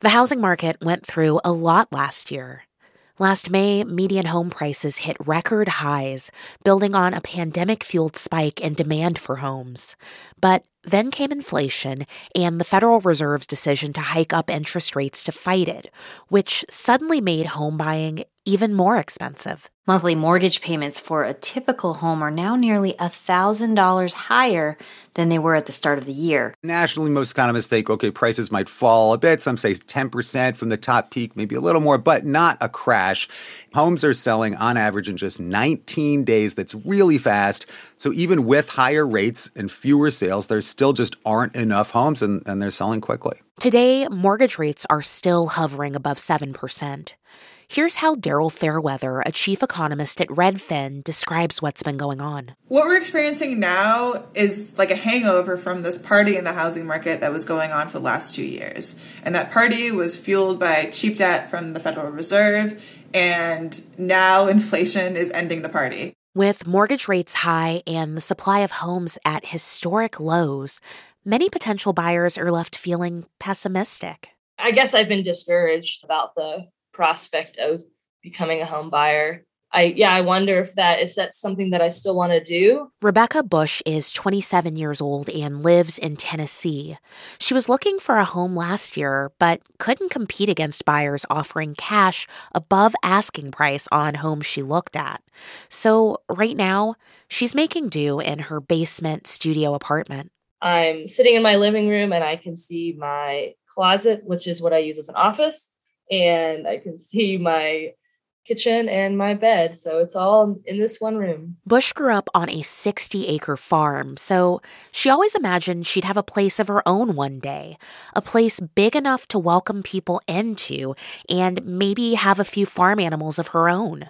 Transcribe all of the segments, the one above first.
The housing market went through a lot last year. Last May, median home prices hit record highs, building on a pandemic fueled spike in demand for homes. But then came inflation and the Federal Reserve's decision to hike up interest rates to fight it, which suddenly made home buying even more expensive. Monthly mortgage payments for a typical home are now nearly $1,000 higher than they were at the start of the year. Nationally, most economists think, okay, prices might fall a bit. Some say 10% from the top peak, maybe a little more, but not a crash. Homes are selling on average in just 19 days. That's really fast. So even with higher rates and fewer sales, there still just aren't enough homes and, and they're selling quickly. Today, mortgage rates are still hovering above 7%. Here's how Daryl Fairweather, a chief economist at Redfin, describes what's been going on. What we're experiencing now is like a hangover from this party in the housing market that was going on for the last two years. And that party was fueled by cheap debt from the Federal Reserve, and now inflation is ending the party. With mortgage rates high and the supply of homes at historic lows, many potential buyers are left feeling pessimistic. I guess I've been discouraged about the prospect of becoming a home buyer. I yeah, I wonder if that is that something that I still want to do. Rebecca Bush is 27 years old and lives in Tennessee. She was looking for a home last year but couldn't compete against buyers offering cash above asking price on homes she looked at. So, right now, she's making do in her basement studio apartment. I'm sitting in my living room and I can see my closet, which is what I use as an office and I can see my kitchen and my bed. So it's all in this one room. Bush grew up on a 60 acre farm, so she always imagined she'd have a place of her own one day, a place big enough to welcome people into and maybe have a few farm animals of her own.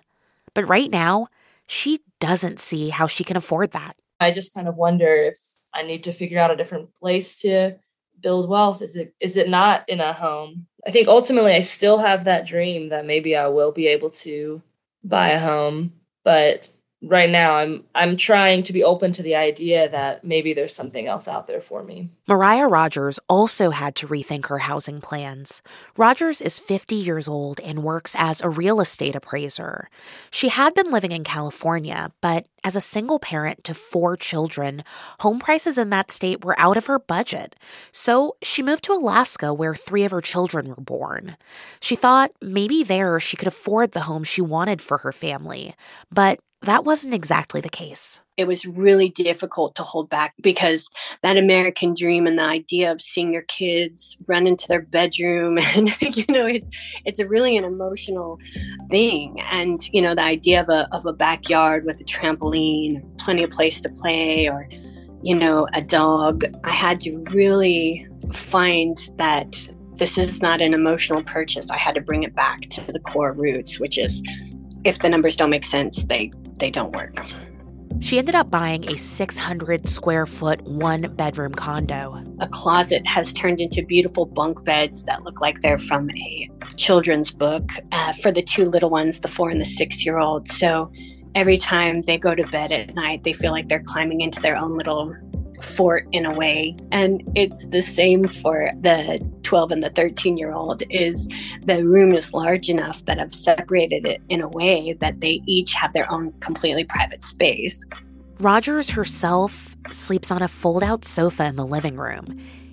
But right now, she doesn't see how she can afford that. I just kind of wonder if I need to figure out a different place to build wealth. Is it is it not in a home? I think ultimately I still have that dream that maybe I will be able to buy a home, but right now I'm I'm trying to be open to the idea that maybe there's something else out there for me. Mariah Rogers also had to rethink her housing plans. Rogers is 50 years old and works as a real estate appraiser. She had been living in California, but as a single parent to four children, home prices in that state were out of her budget. So she moved to Alaska where three of her children were born. She thought maybe there she could afford the home she wanted for her family. But that wasn't exactly the case. It was really difficult to hold back because that American dream and the idea of seeing your kids run into their bedroom and you know it's it's a really an emotional thing and you know the idea of a of a backyard with a trampoline, plenty of place to play or you know a dog. I had to really find that this is not an emotional purchase. I had to bring it back to the core roots, which is if the numbers don't make sense, they they don't work. She ended up buying a 600 square foot, one bedroom condo. A closet has turned into beautiful bunk beds that look like they're from a children's book uh, for the two little ones, the four and the six year old. So every time they go to bed at night, they feel like they're climbing into their own little fort in a way and it's the same for the 12 and the 13 year old is the room is large enough that I've separated it in a way that they each have their own completely private space. Rogers herself sleeps on a fold out sofa in the living room.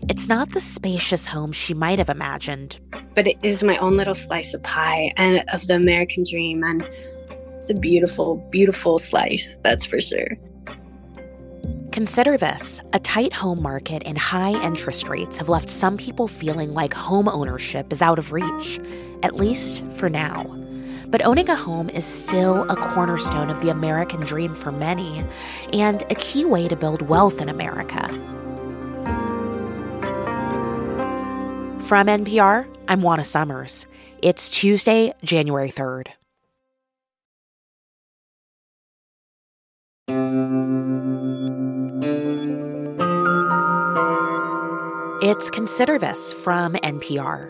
It's not the spacious home she might have imagined. But it is my own little slice of pie and of the American dream and it's a beautiful, beautiful slice, that's for sure. Consider this a tight home market and high interest rates have left some people feeling like home ownership is out of reach, at least for now. But owning a home is still a cornerstone of the American dream for many and a key way to build wealth in America. From NPR, I'm Juana Summers. It's Tuesday, January 3rd. It's Consider This from NPR.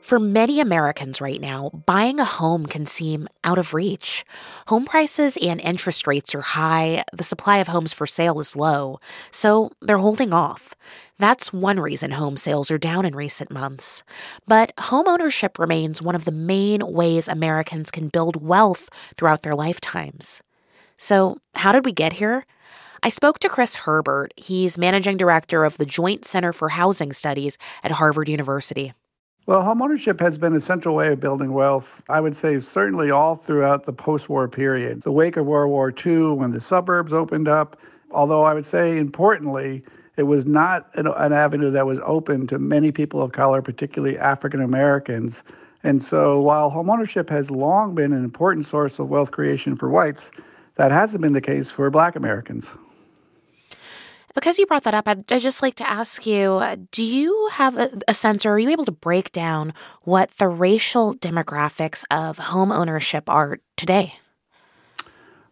For many Americans right now, buying a home can seem out of reach. Home prices and interest rates are high, the supply of homes for sale is low, so they're holding off. That's one reason home sales are down in recent months. But homeownership remains one of the main ways Americans can build wealth throughout their lifetimes. So, how did we get here? I spoke to Chris Herbert. He's managing director of the Joint Center for Housing Studies at Harvard University. Well, homeownership has been a central way of building wealth, I would say, certainly all throughout the post war period. The wake of World War II, when the suburbs opened up, although I would say importantly, it was not an, an avenue that was open to many people of color, particularly African Americans. And so while homeownership has long been an important source of wealth creation for whites, that hasn't been the case for black Americans. Because you brought that up, I'd, I'd just like to ask you uh, do you have a, a, sense, or are you able to break down what the racial demographics of home ownership are today?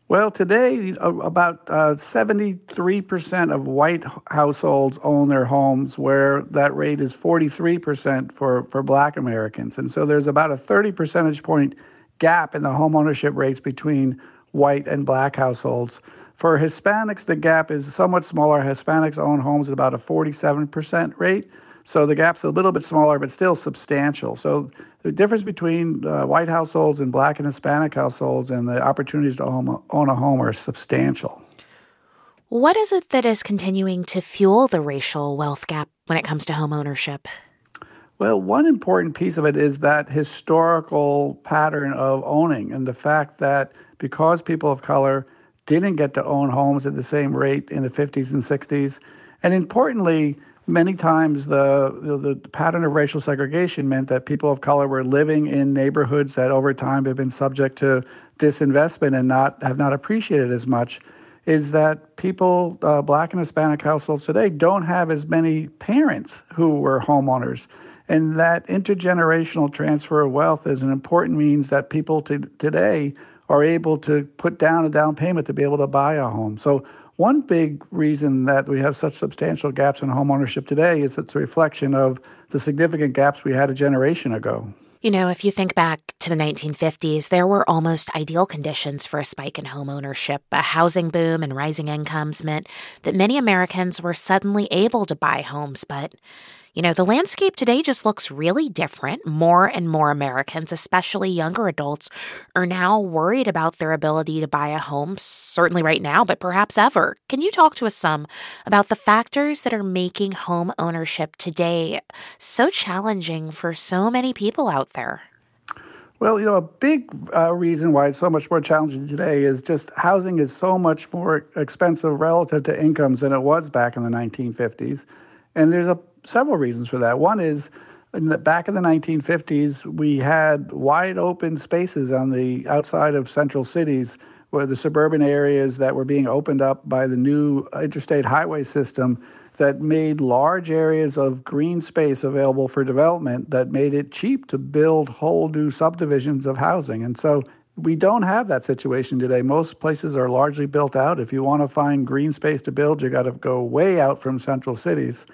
Well, today, about uh, 73% of white households own their homes, where that rate is 43% for, for black Americans. And so there's about a 30 percentage point gap in the home ownership rates between white and black households. For Hispanics, the gap is somewhat smaller. Hispanics own homes at about a 47% rate. So the gap's a little bit smaller, but still substantial. So the difference between uh, white households and black and Hispanic households and the opportunities to own, own a home are substantial. What is it that is continuing to fuel the racial wealth gap when it comes to home ownership? Well, one important piece of it is that historical pattern of owning and the fact that because people of color didn't get to own homes at the same rate in the 50s and 60s. And importantly, many times the, the pattern of racial segregation meant that people of color were living in neighborhoods that over time have been subject to disinvestment and not have not appreciated as much is that people, uh, black and Hispanic households today, don't have as many parents who were homeowners. And that intergenerational transfer of wealth is an important means that people to, today are able to put down a down payment to be able to buy a home. So one big reason that we have such substantial gaps in home ownership today is it's a reflection of the significant gaps we had a generation ago. You know, if you think back to the 1950s, there were almost ideal conditions for a spike in home ownership. A housing boom and rising incomes meant that many Americans were suddenly able to buy homes, but you know, the landscape today just looks really different. More and more Americans, especially younger adults, are now worried about their ability to buy a home, certainly right now, but perhaps ever. Can you talk to us some about the factors that are making home ownership today so challenging for so many people out there? Well, you know, a big uh, reason why it's so much more challenging today is just housing is so much more expensive relative to incomes than it was back in the 1950s. And there's a several reasons for that. One is in the, back in the 1950s, we had wide open spaces on the outside of central cities where the suburban areas that were being opened up by the new interstate highway system that made large areas of green space available for development that made it cheap to build whole new subdivisions of housing. And so we don't have that situation today. Most places are largely built out. If you want to find green space to build, you got to go way out from central cities.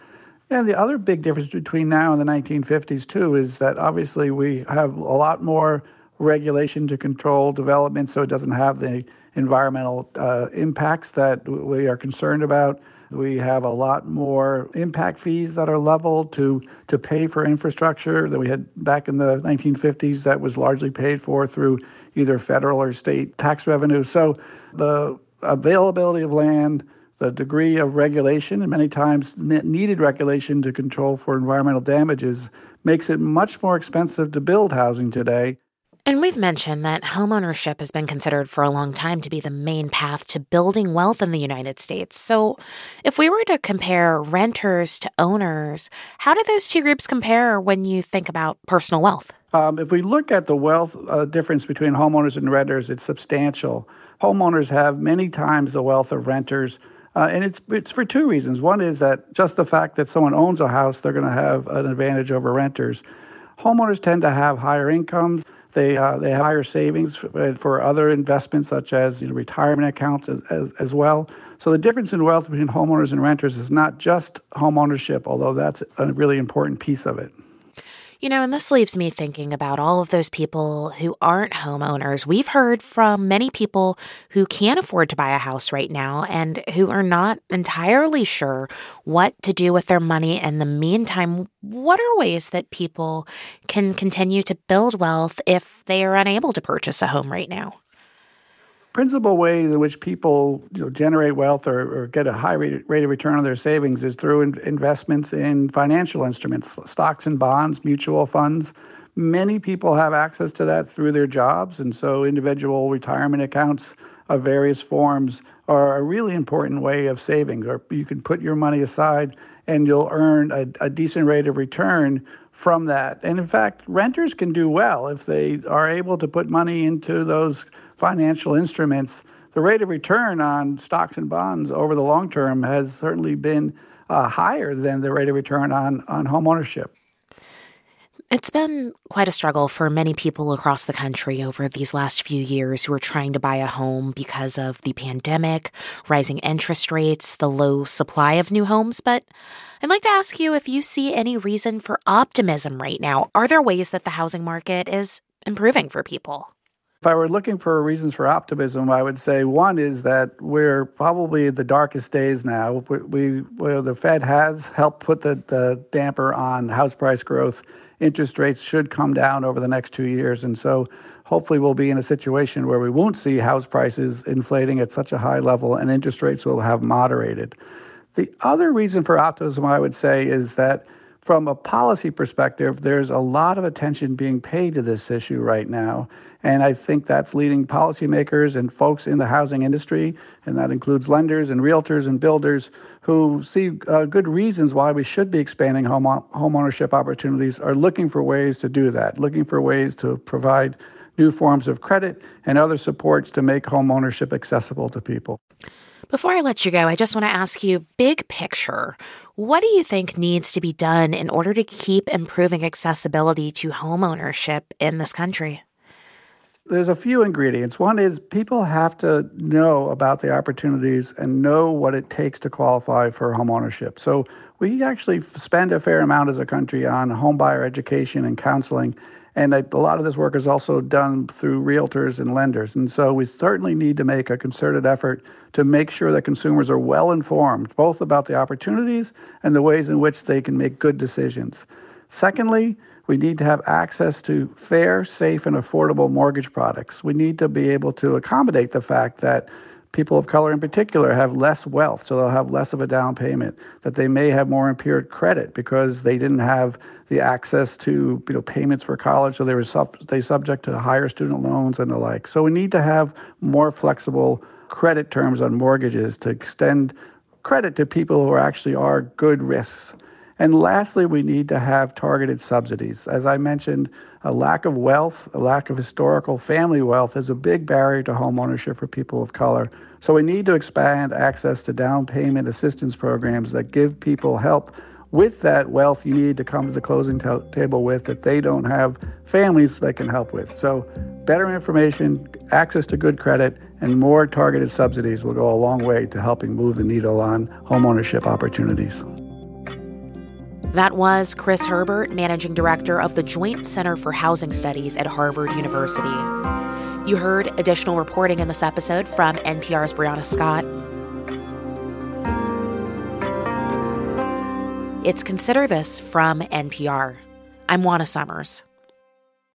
And the other big difference between now and the 1950s, too, is that obviously we have a lot more regulation to control development so it doesn't have the environmental uh, impacts that we are concerned about. We have a lot more impact fees that are leveled to, to pay for infrastructure that we had back in the 1950s that was largely paid for through either federal or state tax revenue. So the availability of land, the degree of regulation, and many times needed regulation to control for environmental damages, makes it much more expensive to build housing today. And we've mentioned that homeownership has been considered for a long time to be the main path to building wealth in the United States. So, if we were to compare renters to owners, how do those two groups compare when you think about personal wealth? Um, if we look at the wealth uh, difference between homeowners and renters, it's substantial. Homeowners have many times the wealth of renters. Uh, and it's it's for two reasons. One is that just the fact that someone owns a house, they're going to have an advantage over renters. Homeowners tend to have higher incomes. They uh, they have higher savings for, for, other investments such as you know, retirement accounts as, as, as well. So the difference in wealth between homeowners and renters is not just homeownership, although that's a really important piece of it. You know, and this leaves me thinking about all of those people who aren't homeowners. We've heard from many people who can't afford to buy a house right now and who are not entirely sure what to do with their money in the meantime. What are ways that people can continue to build wealth if they are unable to purchase a home right now? Principal ways in which people you know, generate wealth or, or, get a high rate, rate of return on their savings is through in, investments in financial instruments, stocks and bonds, mutual funds. Many people have access to that through their jobs, and so individual retirement accounts of various forms are a really important way of saving. Or you can put your money aside and you'll earn a, a decent rate of return from that. And in fact, renters can do well if they are able to put money into those financial instruments, the rate of return on stocks and bonds over the long term has certainly been uh, higher than the rate of return on, on home ownership. It's been quite a struggle for many people across the country over these last few years who are trying to buy a home because of the pandemic, rising interest rates, the low supply of new homes. But I'd like to ask you if you see any reason for optimism right now. Are there ways that the housing market is improving for people? If I were looking for reasons for optimism, I would say one is that we're probably the darkest days now. We, we the Fed has helped put the, the damper on house price growth. Interest rates should come down over the next two years, and so hopefully we'll be in a situation where we won't see house prices inflating at such a high level, and interest rates will have moderated. The other reason for optimism, I would say, is that from a policy perspective, there's a lot of attention being paid to this issue right now. And I think that's leading policymakers and folks in the housing industry, and that includes lenders and realtors and builders who see uh, good reasons why we should be expanding home, home ownership opportunities, are looking for ways to do that, looking for ways to provide new forms of credit and other supports to make home ownership accessible to people. Before I let you go, I just want to ask you big picture. What do you think needs to be done in order to keep improving accessibility to homeownership in this country? There's a few ingredients. One is people have to know about the opportunities and know what it takes to qualify for homeownership. So we actually spend a fair amount as a country on homebuyer education and counseling and a lot of this work is also done through realtors and lenders. And so we certainly need to make a concerted effort to make sure that consumers are well informed, both about the opportunities and the ways in which they can make good decisions. Secondly, we need to have access to fair, safe, and affordable mortgage products. We need to be able to accommodate the fact that people of color in particular have less wealth, so they'll have less of a down payment, that they may have more impaired credit because they didn't have the access to you know payments for college, so they were sub- they subject to higher student loans and the like. So we need to have more flexible credit terms on mortgages to extend credit to people who actually are good risks. And lastly, we need to have targeted subsidies. As I mentioned, a lack of wealth, a lack of historical family wealth is a big barrier to home ownership for people of color. So we need to expand access to down payment assistance programs that give people help with that wealth you need to come to the closing t- table with that they don't have families that can help with. So better information, access to good credit, and more targeted subsidies will go a long way to helping move the needle on homeownership opportunities. That was Chris Herbert, Managing Director of the Joint Center for Housing Studies at Harvard University. You heard additional reporting in this episode from NPR's Brianna Scott. It's Consider This from NPR. I'm Juana Summers.